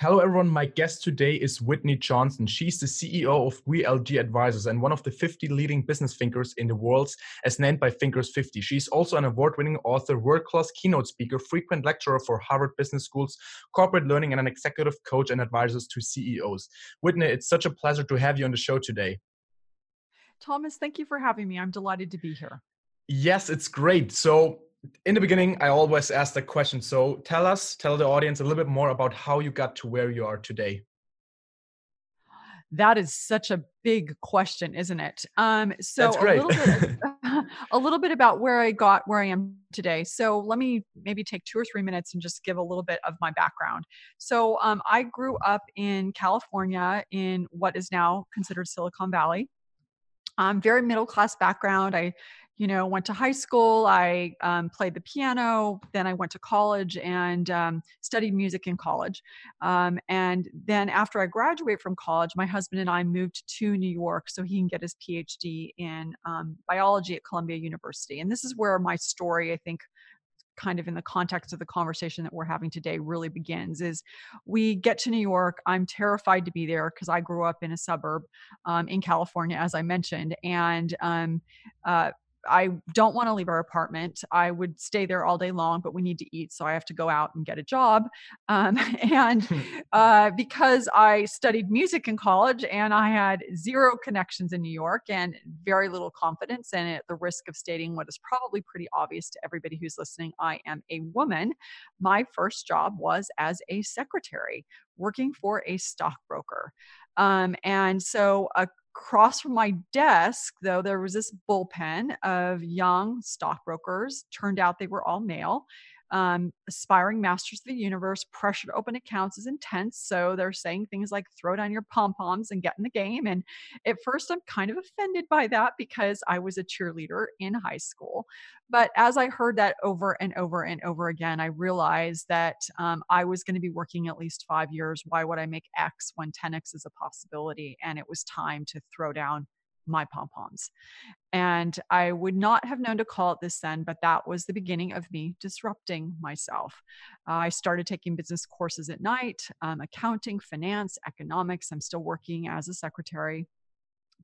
Hello, everyone. My guest today is Whitney Johnson. She's the CEO of WLJ Advisors and one of the 50 leading business thinkers in the world, as named by Thinkers 50. She's also an award winning author, world class keynote speaker, frequent lecturer for Harvard Business School's corporate learning, and an executive coach and advisors to CEOs. Whitney, it's such a pleasure to have you on the show today. Thomas, thank you for having me. I'm delighted to be here. Yes, it's great. So, in the beginning, I always ask the question. So tell us, tell the audience a little bit more about how you got to where you are today. That is such a big question, isn't it? Um, so That's great. a little bit, a little bit about where I got where I am today. So let me maybe take two or three minutes and just give a little bit of my background. So um, I grew up in California in what is now considered Silicon Valley. Um, very middle class background. I you know, went to high school. I um, played the piano. Then I went to college and um, studied music in college. Um, and then after I graduate from college, my husband and I moved to New York so he can get his PhD in um, biology at Columbia University. And this is where my story, I think, kind of in the context of the conversation that we're having today really begins is we get to new york i'm terrified to be there because i grew up in a suburb um, in california as i mentioned and um, uh, I don't want to leave our apartment. I would stay there all day long, but we need to eat. So I have to go out and get a job. Um, and uh, because I studied music in college and I had zero connections in New York and very little confidence, and at the risk of stating what is probably pretty obvious to everybody who's listening, I am a woman. My first job was as a secretary working for a stockbroker. Um, and so a across from my desk, though, there was this bullpen of young stockbrokers. Turned out they were all male um, aspiring masters of the universe. Pressure to open accounts is intense. So they're saying things like throw down your pom poms and get in the game. And at first, I'm kind of offended by that because I was a cheerleader in high school. But as I heard that over and over and over again, I realized that um, I was going to be working at least five years. Why would I make X when 10X is a possibility? And it was time to throw down my pom poms. And I would not have known to call it this then, but that was the beginning of me disrupting myself. Uh, I started taking business courses at night, um, accounting, finance, economics. I'm still working as a secretary.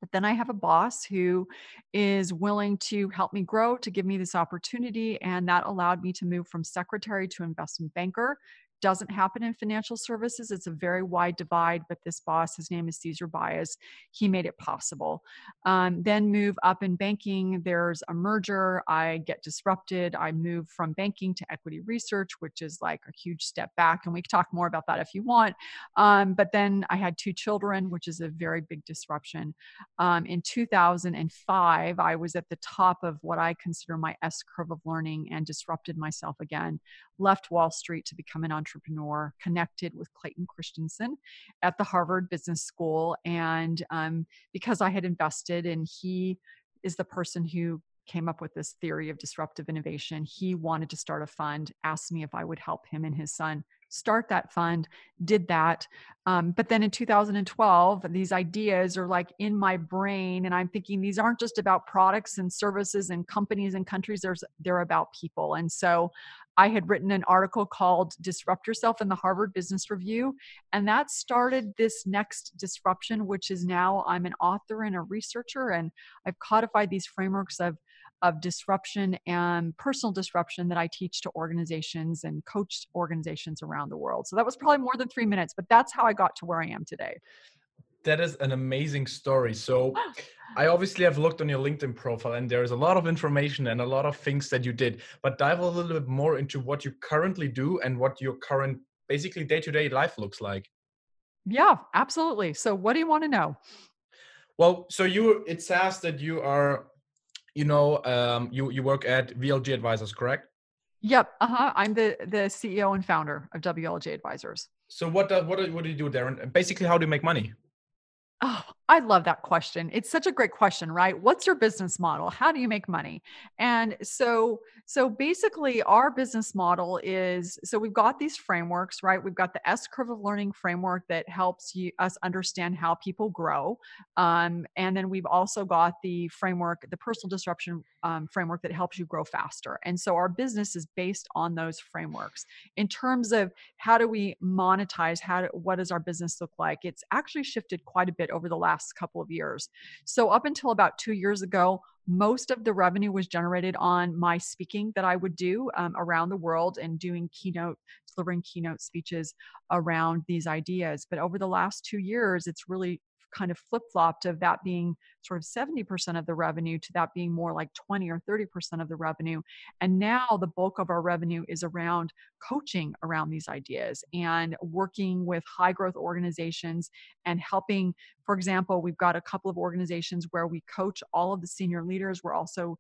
But then I have a boss who is willing to help me grow, to give me this opportunity. And that allowed me to move from secretary to investment banker doesn't happen in financial services. It's a very wide divide, but this boss, his name is Cesar Baez, he made it possible. Um, then move up in banking. There's a merger. I get disrupted. I move from banking to equity research, which is like a huge step back. And we can talk more about that if you want. Um, but then I had two children, which is a very big disruption. Um, in 2005, I was at the top of what I consider my S curve of learning and disrupted myself again, left Wall Street to become an entrepreneur entrepreneur, connected with Clayton Christensen at the Harvard Business School. And um, because I had invested, and he is the person who came up with this theory of disruptive innovation, he wanted to start a fund, asked me if I would help him and his son start that fund, did that. Um, but then in 2012, these ideas are like in my brain, and I'm thinking these aren't just about products and services and companies and countries. There's they're about people, and so I had written an article called Disrupt Yourself in the Harvard Business Review. And that started this next disruption, which is now I'm an author and a researcher, and I've codified these frameworks of, of disruption and personal disruption that I teach to organizations and coach organizations around the world. So that was probably more than three minutes, but that's how I got to where I am today that is an amazing story. So I obviously have looked on your LinkedIn profile and there is a lot of information and a lot of things that you did, but dive a little bit more into what you currently do and what your current basically day-to-day life looks like. Yeah, absolutely. So what do you want to know? Well, so you it says that you are you know um you you work at WLJ Advisors, correct? Yep. Uh-huh. I'm the the CEO and founder of WLJ Advisors. So what do, what do, what do you do there? And basically how do you make money? Oh, I love that question. It's such a great question, right? What's your business model? How do you make money? And so so basically our business model is so we've got these frameworks, right? We've got the S curve of learning framework that helps you us understand how people grow. Um, and then we've also got the framework, the personal disruption um, framework that helps you grow faster. And so our business is based on those frameworks. In terms of how do we monetize, how do, what does our business look like? It's actually shifted quite a bit over the last last couple of years. So, up until about two years ago, most of the revenue was generated on my speaking that I would do um, around the world and doing keynote, delivering keynote speeches around these ideas. But over the last two years, it's really kind of flip flopped of that being sort of 70% of the revenue to that being more like 20 or 30% of the revenue. And now the bulk of our revenue is around coaching around these ideas and working with high growth organizations and helping. For example, we've got a couple of organizations where we coach all of the senior leaders. We're also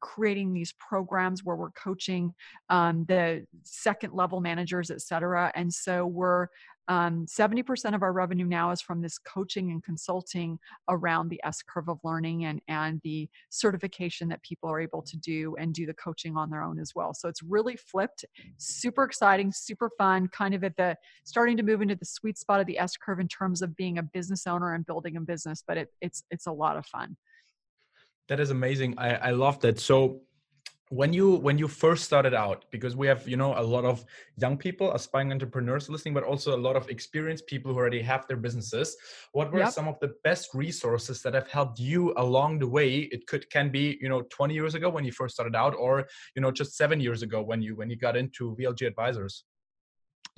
creating these programs where we're coaching um, the second level managers et cetera and so we're um, 70% of our revenue now is from this coaching and consulting around the s curve of learning and and the certification that people are able to do and do the coaching on their own as well so it's really flipped super exciting super fun kind of at the starting to move into the sweet spot of the s curve in terms of being a business owner and building a business but it, it's it's a lot of fun that is amazing. I, I love that. So when you when you first started out because we have you know a lot of young people aspiring entrepreneurs listening but also a lot of experienced people who already have their businesses what were yep. some of the best resources that have helped you along the way it could can be you know 20 years ago when you first started out or you know just seven years ago when you when you got into WLJ advisors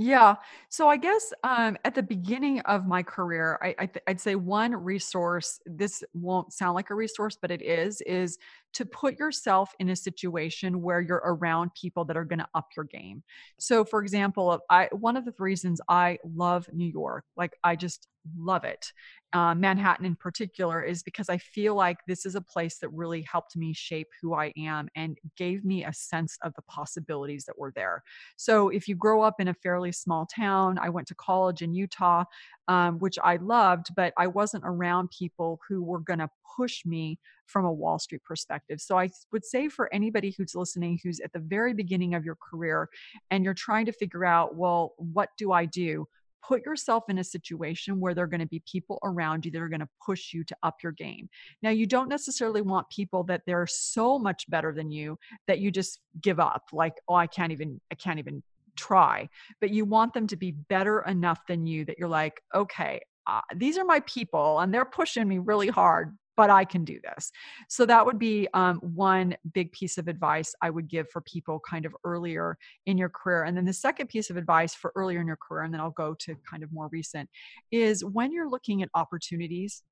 yeah. So I guess um, at the beginning of my career, I, I would say one resource. This won't sound like a resource, but it is. Is to put yourself in a situation where you're around people that are going to up your game. So, for example, I one of the reasons I love New York, like I just love it, uh, Manhattan in particular, is because I feel like this is a place that really helped me shape who I am and gave me a sense of the possibilities that were there. So, if you grow up in a fairly small town, I went to college in Utah, um, which I loved, but I wasn't around people who were going to push me from a Wall Street perspective. So I would say for anybody who's listening, who's at the very beginning of your career and you're trying to figure out, well, what do I do? Put yourself in a situation where there are going to be people around you that are going to push you to up your game. Now, you don't necessarily want people that they're so much better than you that you just give up, like, oh, I can't even, I can't even try. But you want them to be better enough than you that you're like, okay, uh, these are my people and they're pushing me really hard but I can do this. So that would be um, one big piece of advice I would give for people kind of earlier in your career. And then the second piece of advice for earlier in your career, and then I'll go to kind of more recent, is when you're looking at opportunities,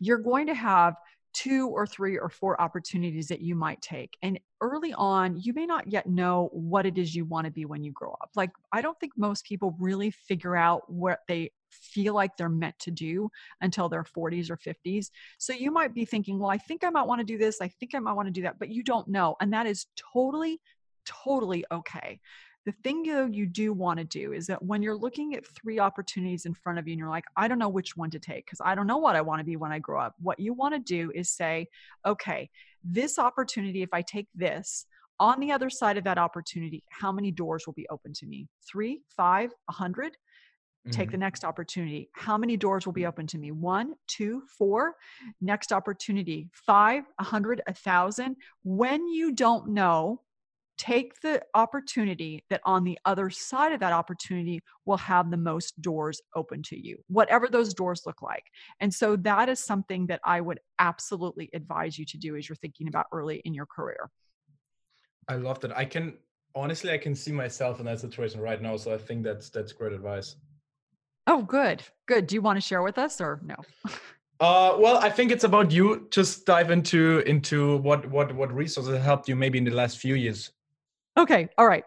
you're going to have two or three or four opportunities that you might take. And early on, you may not yet know what it is you want to be when you grow up. Like, I don't think most people really figure out what they feel like they're meant to do until their 40s or 50s. So you might be thinking, well, I think I might want to do this. I think I might want to do that, but you don't know. And that is totally, totally okay. The thing though you do want to do is that when you're looking at three opportunities in front of you and you're like, I don't know which one to take because I don't know what I want to be when I grow up. What you want to do is say, okay, this opportunity, if I take this, on the other side of that opportunity, how many doors will be open to me? Three, five, a hundred? Take mm-hmm. the next opportunity how many doors will be open to me one two four next opportunity five a hundred a thousand when you don't know take the opportunity that on the other side of that opportunity will have the most doors open to you, whatever those doors look like. And so that is something that I would absolutely advise you to do as you're thinking about early in your career. I love that. I can honestly I can see myself in that situation right now. So I think that's that's great advice. Oh, good. Good. Do you want to share with us or no? Uh, well, I think it's about you. Just dive into into what what what resources helped you maybe in the last few years. Okay. All right.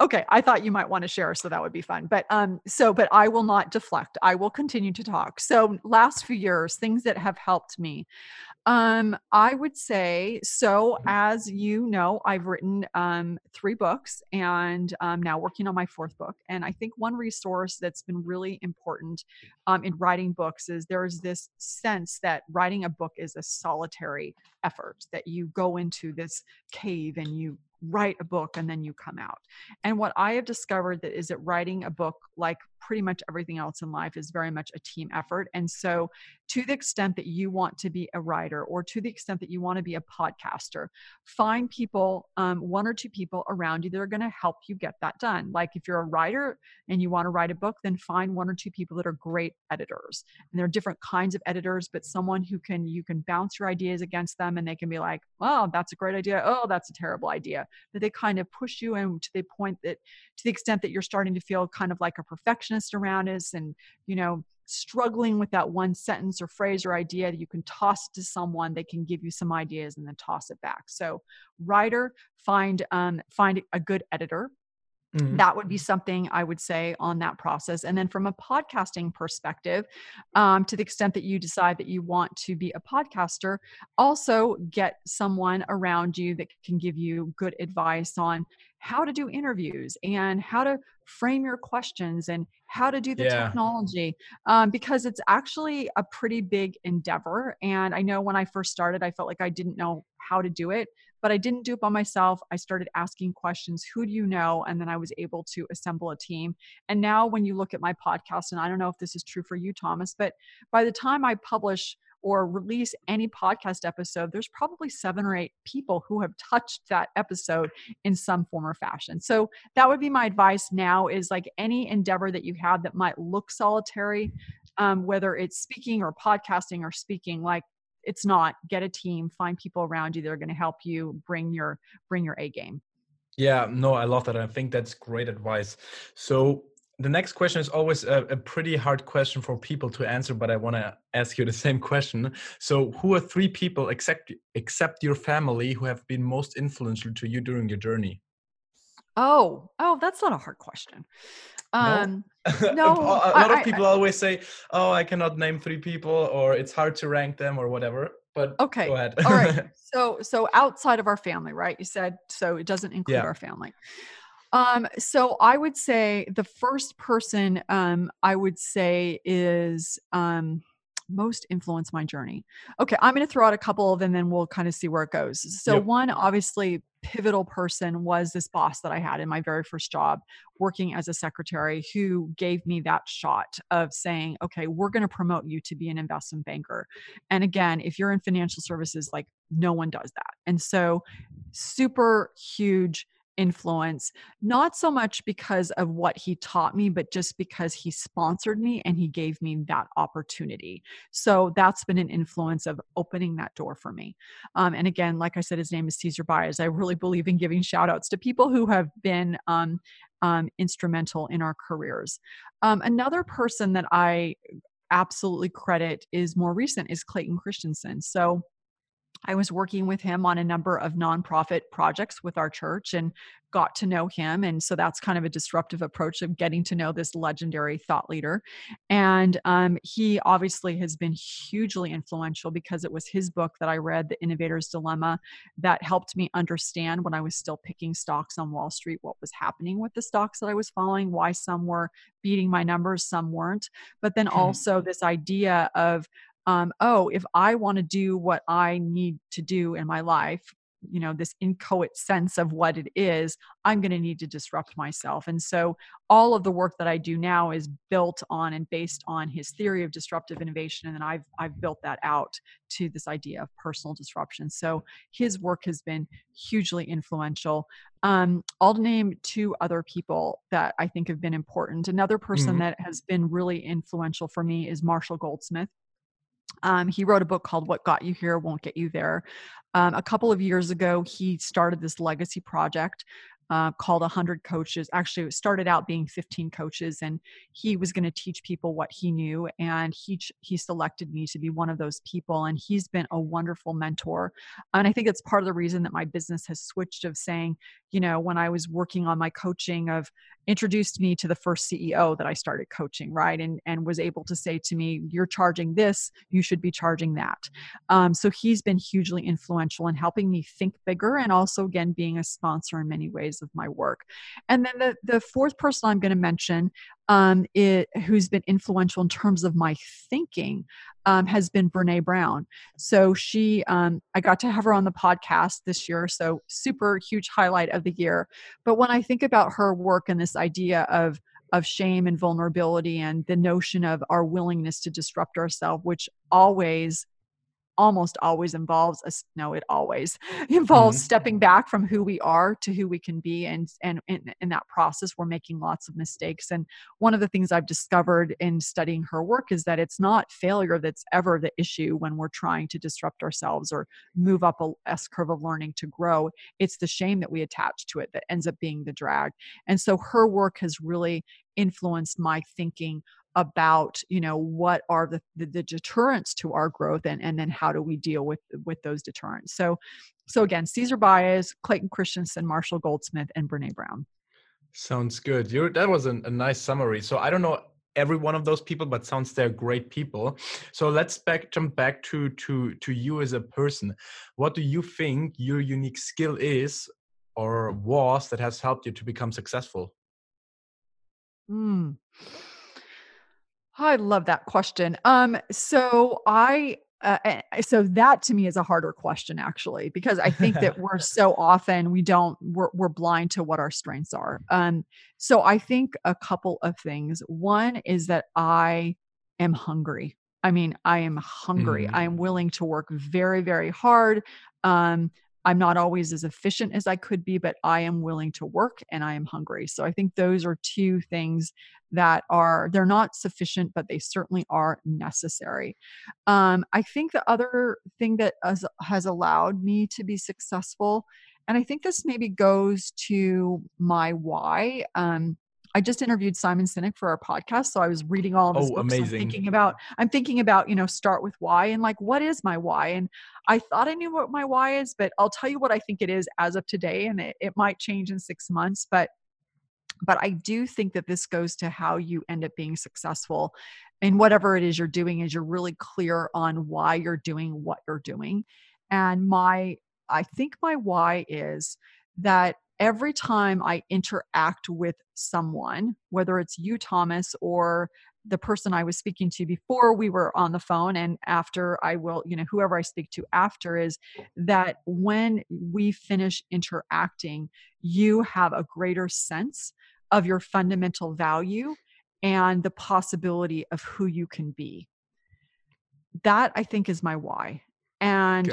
Okay. I thought you might want to share, so that would be fun. But um, so but I will not deflect. I will continue to talk. So last few years, things that have helped me. Um, I would say so. Mm-hmm. As you know, I've written um, three books and I'm now working on my fourth book. And I think one resource that's been really important um, in writing books is there's this sense that writing a book is a solitary effort, that you go into this cave and you write a book and then you come out. And what I have discovered that is that writing a book, like pretty much everything else in life, is very much a team effort. And so, to the extent that you want to be a writer, or to the extent that you want to be a podcaster, find people, um, one or two people around you that are going to help you get that done. Like if you're a writer and you want to write a book, then find one or two people that are great editors. And there are different kinds of editors, but someone who can you can bounce your ideas against them, and they can be like, "Oh, that's a great idea. Oh, that's a terrible idea." But they kind of push you, and to the point that, to the extent that you're starting to feel kind of like a perfectionist around us, and you know struggling with that one sentence or phrase or idea that you can toss to someone they can give you some ideas and then toss it back. So writer find um, find a good editor Mhm. that would be something I would say on that process. And then from a podcasting perspective, um, to the extent that you decide that you want to be a podcaster, also get someone around you that can give you good advice on how to do interviews and how to frame your questions and how to do the Yeah. technology um, because it's actually a pretty big endeavor and i know when i first started i felt like i didn't know how to do it but I didn't do it by myself. I started asking questions who do you know? And then I was able to assemble a team. And now, when you look at my podcast, and I don't know if this is true for you, Thomas, but by the time I publish or release any podcast episode, there's probably seven or eight people who have touched that episode in some form or fashion. So that would be my advice now is like any endeavor that you have that might look solitary, um, whether it's speaking or podcasting or speaking, like it's not get a team find people around you that are going to help you bring your bring your a game Yeah, no, I love that. I think that's great advice. So the next question is always a, a pretty hard question for people to answer, but I want to ask you the same question. So, who are three people except except your family who have been most influential to you during your journey? oh oh that's not a hard question um a No, a I- lot I- of people always say, "Oh, I cannot name three people," or "It's hard to rank them," or whatever. But Okay, go ahead. all right so so outside of our family right you said so it doesn't include Yeah. our family um so i would say the first person um i would say is um most influenced my journey okay i'm going to throw out a couple of them and then we'll kind of see where it goes so Yep. one obviously pivotal person was this boss that i had in my very first job working as a secretary who gave me that shot of saying okay we're going to promote you to be an investment banker and again, if you're in financial services, like no one does that. And so, super huge influence, not so much because of what he taught me, but just because he sponsored me and he gave me that opportunity. So, that's been an influence of opening that door for me. Um, and again, like I said, his name is Caesar Baez. I really believe in giving shout outs to people who have been um, um, instrumental in our careers. Um, another person that I absolutely credit is more recent is Clayton Christensen. So I was working with him on a number of nonprofit projects with our church and got to know him. And so that's kind of a disruptive approach of getting to know this legendary thought leader. And um, he obviously has been hugely influential because it was his book that I read, The Innovator's Dilemma, that helped me understand when I was still picking stocks on Wall Street what was happening with the stocks that I was following, why some were beating my numbers, some weren't. But then Hmm. also this idea of um, oh, if I want to do what I need to do in my life, you know, this inchoate sense of what it is, I'm going to need to disrupt myself. And so all of the work that I do now is built on and based on his theory of disruptive innovation. And then I've, I've built that out to this idea of personal disruption. So his work has been hugely influential. Um, I'll name two other people that I think have been important. Another person Mhm. that has been really influential for me is Marshall Goldsmith. Um, he wrote a book called What Got You Here Won't Get You There. Um, a couple of years ago, he started this legacy project uh, called 100 coaches. Actually, it started out being 15 coaches, and he was going to teach people what he knew. And he he selected me to be one of those people. And he's been a wonderful mentor. And I think it's part of the reason that my business has switched of saying, you know, when I was working on my coaching, of introduced me to the first CEO that I started coaching, right, and and was able to say to me, "You're charging this, you should be charging that." Um, so he's been hugely influential in helping me think bigger, and also again being a sponsor in many ways of my work. And then the, the fourth person I'm going to mention, um, it, who's been influential in terms of my thinking, um, has been Brene Brown. So she, um, I got to have her on the podcast this year. So super huge highlight of the year. But when I think about her work and this idea of of shame and vulnerability and the notion of our willingness to disrupt ourselves, which always almost always involves us no it always involves mm-hmm. stepping back from who we are to who we can be and and in, in, that process we're making lots of mistakes. And one of the things i've discovered in studying her work is that it's not failure that's ever the issue when we're trying to disrupt ourselves or move up a s curve of learning to grow. It's the shame that we attach to it that ends up being the drag. And so her work has really influenced my thinking about you know what are the, the, the deterrents to our growth and and then how do we deal with with those deterrents. So so again caesar baez clayton christensen marshall goldsmith and brene brown. Sounds good. You that was a, a nice summary. So i don't know every one of those people but sounds they're great people. So let's back jump back to to to you as a person. What do you think your unique skill is or was that has helped you to become successful? Mm. I love that question. Um, so I uh, so that to me is a harder question actually because I think that we're so often we don't we're we're blind to what our strengths are. Um, so I think a couple of things. One is that I am hungry. I mean, I am hungry. Mm. I am willing to work very very hard. Um, I'm not always as efficient as I could be, but I am willing to work and I am hungry. So I think those are two things that are they're not sufficient, but they certainly are necessary. Um, I think the other thing that has, has allowed me to be successful, and I think this maybe goes to my why. Um, I just interviewed Simon Sinek for our podcast, so I was reading all of his oh, books. Amazing. I'm thinking about I'm thinking about you know start with why and like what is my why? And I thought I knew what my why is, but I'll tell you what I think it is as of today, and it, it might change in six months. But but I do think that this goes to how you end up being successful in whatever it is you're doing. Is you're really clear on why you're doing what you're doing, and my I think my why is that every time I interact with someone, whether it's you, Thomas, or the person I was speaking to before we were on the phone and after I will, you know, whoever I speak to after, is that when we finish interacting, you have a greater sense of your fundamental value and the possibility of who you can be. That I think is my why. And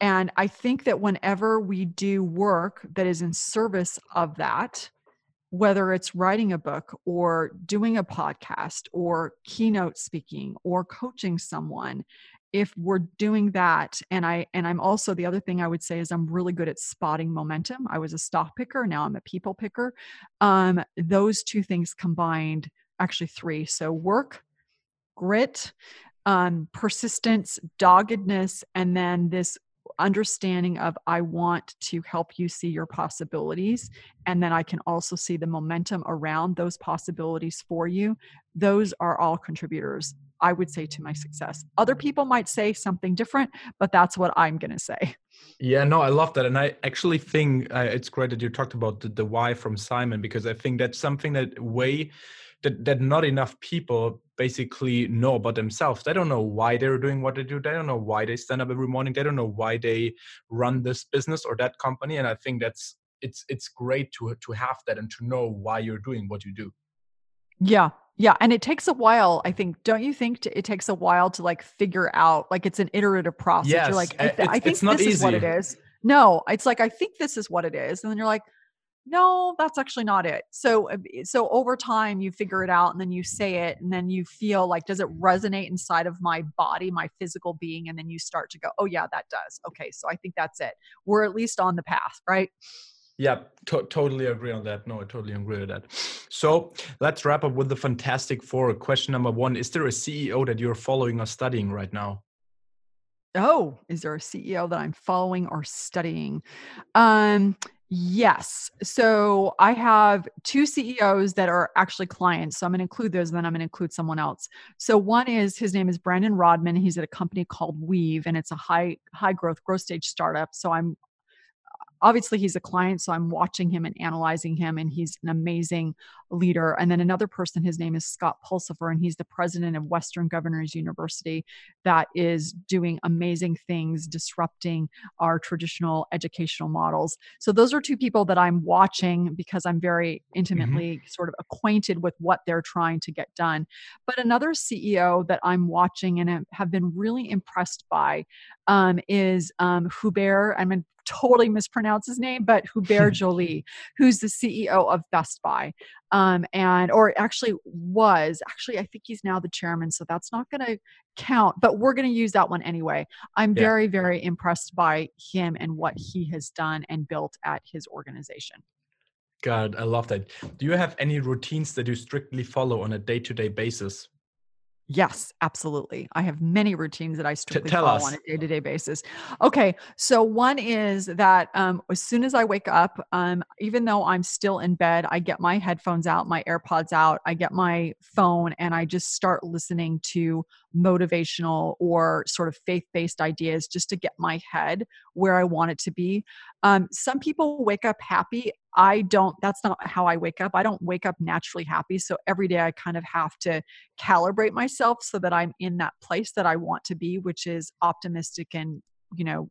and I think that whenever we do work that is in service of that, whether it's writing a book or doing a podcast or keynote speaking or coaching someone, if we're doing that and i and i'm also the other thing i would say is i'm really good at spotting momentum. I was a stock picker now i'm a people picker. Um, those two things combined actually three so work grit um, persistence doggedness and then this understanding of I want to help you see your possibilities and then I can also see the momentum around those possibilities for you. Those are all contributors I would say to my success. Other people might say something different, but that's what I'm going to say. Yeah, no, I love that. And I actually think uh, it's great that you talked about the, the why from Simon, because I think that's something that way that, that not enough people basically know about themselves. They don't know why they're doing what they do. They don't know why they stand up every morning. They don't know why they run this business or that company. And I think that's it's it's great to to have that and to know why you're doing what you do. Yeah. Yeah, and it takes a while, I think. Don't you think to, it takes a while to like figure out like it's an iterative process. Yes, you're like I, th- I think this easy. is what it is. No, it's like I think this is what it is and then you're like no, that's actually not it. So uh, so over time you figure it out and then you say it and then you feel like does it resonate inside of my body, my physical being and then you start to go, "Oh yeah, that does." Okay, so I think that's it. We're at least on the path, right? Yeah, to- totally agree on that. No, I totally agree with that. So let's wrap up with the Fantastic Four. Question number one Is there a CEO that you're following or studying right now? Oh, is there a CEO that I'm following or studying? Um, yes. So I have two CEOs that are actually clients. So I'm going to include those, and then I'm going to include someone else. So one is his name is Brandon Rodman. He's at a company called Weave, and it's a high high growth growth stage startup. So I'm obviously he's a client so i'm watching him and analyzing him and he's an amazing leader and then another person his name is scott pulsipher and he's the president of western governors university that is doing amazing things disrupting our traditional educational models so those are two people that i'm watching because i'm very mm-hmm. intimately mm-hmm. sort of acquainted with what they're trying to get done but another ceo that i'm watching and have been really impressed by um, is um, hubert i'm totally mispronounce his name, but Hubert Joly, who's the CEO of Best Buy. Um, and, or actually was, actually, I think he's now the chairman, so that's not going to count, but we're going to use that one anyway. I'm yeah. very, very impressed by him and what he has done and built at his organization. God, I love that. Do you have any routines that you strictly follow on a day to day basis? Yes, absolutely. I have many routines that I strictly follow us. on a day-to-day basis. Okay, so one is that um, as soon as I wake up, um, even though I'm still in bed, I get my headphones out, my AirPods out, I get my phone, and I just start listening to motivational or sort of faith-based ideas just to get my head where I want it to be. Um, some people wake up happy. I don't, that's not how I wake up. I don't wake up naturally happy. So every day I kind of have to calibrate myself so that I'm in that place that I want to be, which is optimistic and, you know,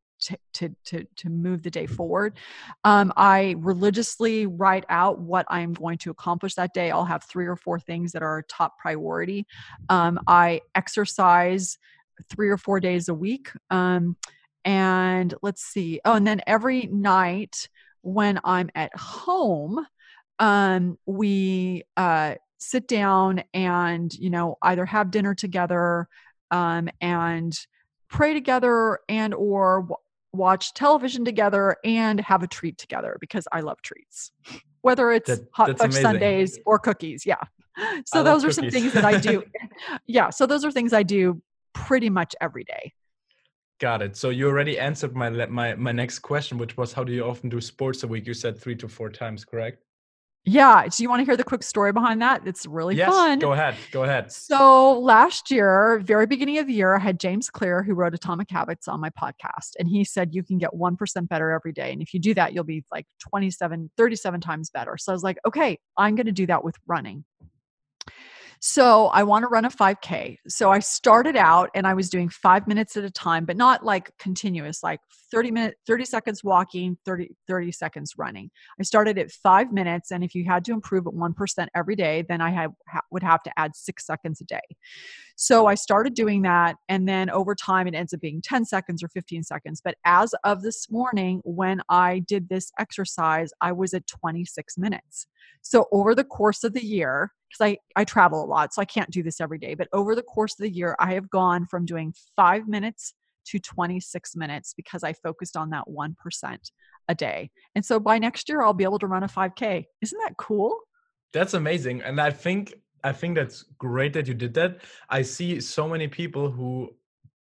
to, to to move the day forward. Um, I religiously write out what I'm going to accomplish that day. I'll have three or four things that are top priority. Um, I exercise three or four days a week. Um, and let's see. Oh, and then every night when I'm at home, um, we uh, sit down and you know either have dinner together um, and pray together and or w- watch television together and have a treat together because I love treats, whether it's that, hot fudge sundaes or cookies. Yeah. So I those are some things that I do. yeah. So those are things I do pretty much every day. Got it. So you already answered my my my next question, which was how do you often do sports a week? You said three to four times, correct? Yeah. Do you want to hear the quick story behind that? It's really yes, fun. Go ahead. Go ahead. So last year, very beginning of the year, I had James Clear, who wrote Atomic Habits, on my podcast. And he said, you can get 1% better every day. And if you do that, you'll be like 27, 37 times better. So I was like, okay, I'm going to do that with running. So I want to run a 5K. So I started out and I was doing five minutes at a time, but not like continuous, like 30 minutes, 30 seconds walking, 30, 30 seconds running. I started at five minutes. And if you had to improve at 1% every day, then I had, would have to add six seconds a day. So I started doing that. And then over time, it ends up being 10 seconds or 15 seconds. But as of this morning, when I did this exercise, I was at 26 minutes. So over the course of the year, because I, I travel a lot, so I can't do this every day, but over the course of the year, I have gone from doing five minutes to 26 minutes because I focused on that 1% a day. And so by next year, I'll be able to run a 5K. Isn't that cool? That's amazing. And I think I think that's great that you did that. I see so many people who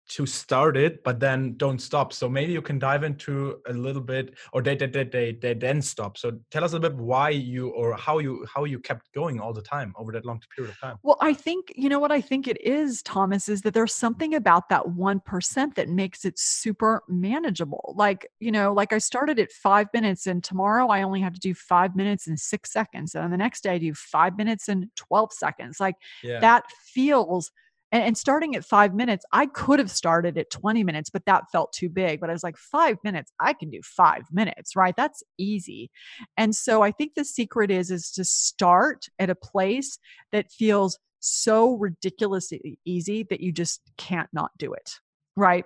to start it but then don't stop. So maybe you can dive into a little bit or they they, they, they, they then stop. So tell us a bit why you or how you how you kept going all the time over that long period of time. Well i think you know what i think it is thomas is that there's something about that 1% that makes it super manageable. Like you know like i started at five minutes and tomorrow i only have to do five minutes and six seconds and the next day i do five minutes and 12 seconds. Like yeah. that feels and, and starting at five minutes, I could have started at 20 minutes, but that felt too big. But I was like, five minutes, I can do five minutes, right? That's easy. And so I think the secret is is to start at a place that feels so ridiculously easy that you just can't not do it. Right.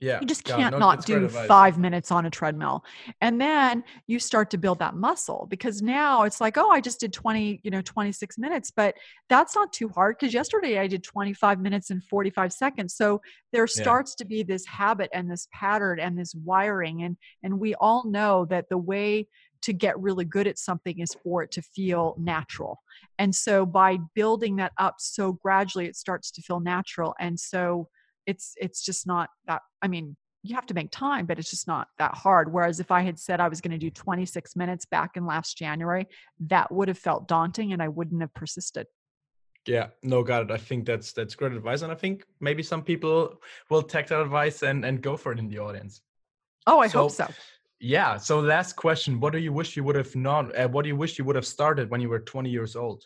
Yeah. You just can't no, not do five minutes on a treadmill. And then you start to build that muscle because now it's like, oh, I just did 20, you know, 26 minutes, but that's not too hard because yesterday I did 25 minutes and 45 seconds. So there starts yeah. to be this habit and this pattern and this wiring. And and we all know that the way to get really good at something is for it to feel natural. And so by building that up so gradually it starts to feel natural and so it's it's just not that I mean you have to make time, but it's just not that hard. Whereas if I had said I was going to do 26 minutes back in last January, that would have felt daunting and I wouldn't have persisted. Yeah, no, got it. I think that's that's great advice, and I think maybe some people will take that advice and and go for it in the audience. Oh, I so, hope so. Yeah. So, last question: What do you wish you would have known? Uh, what do you wish you would have started when you were 20 years old?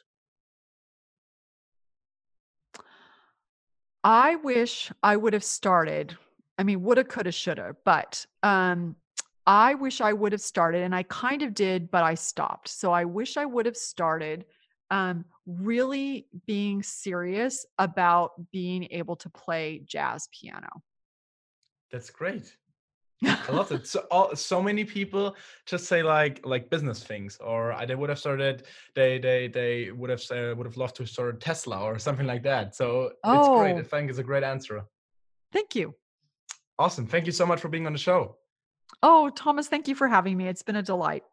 I wish I would have started. I mean, woulda, coulda, shoulda, but um, I wish I would have started, and I kind of did, but I stopped. So I wish I would have started um, really being serious about being able to play jazz piano. That's great. I love it. So all, so many people just say like like business things, or uh, they would have started. They they they would have said, would have loved to start Tesla or something like that. So oh. it's great. I oh. think it's a great answer. Thank you. Awesome. Thank you so much for being on the show. Oh, Thomas, thank you for having me. It's been a delight.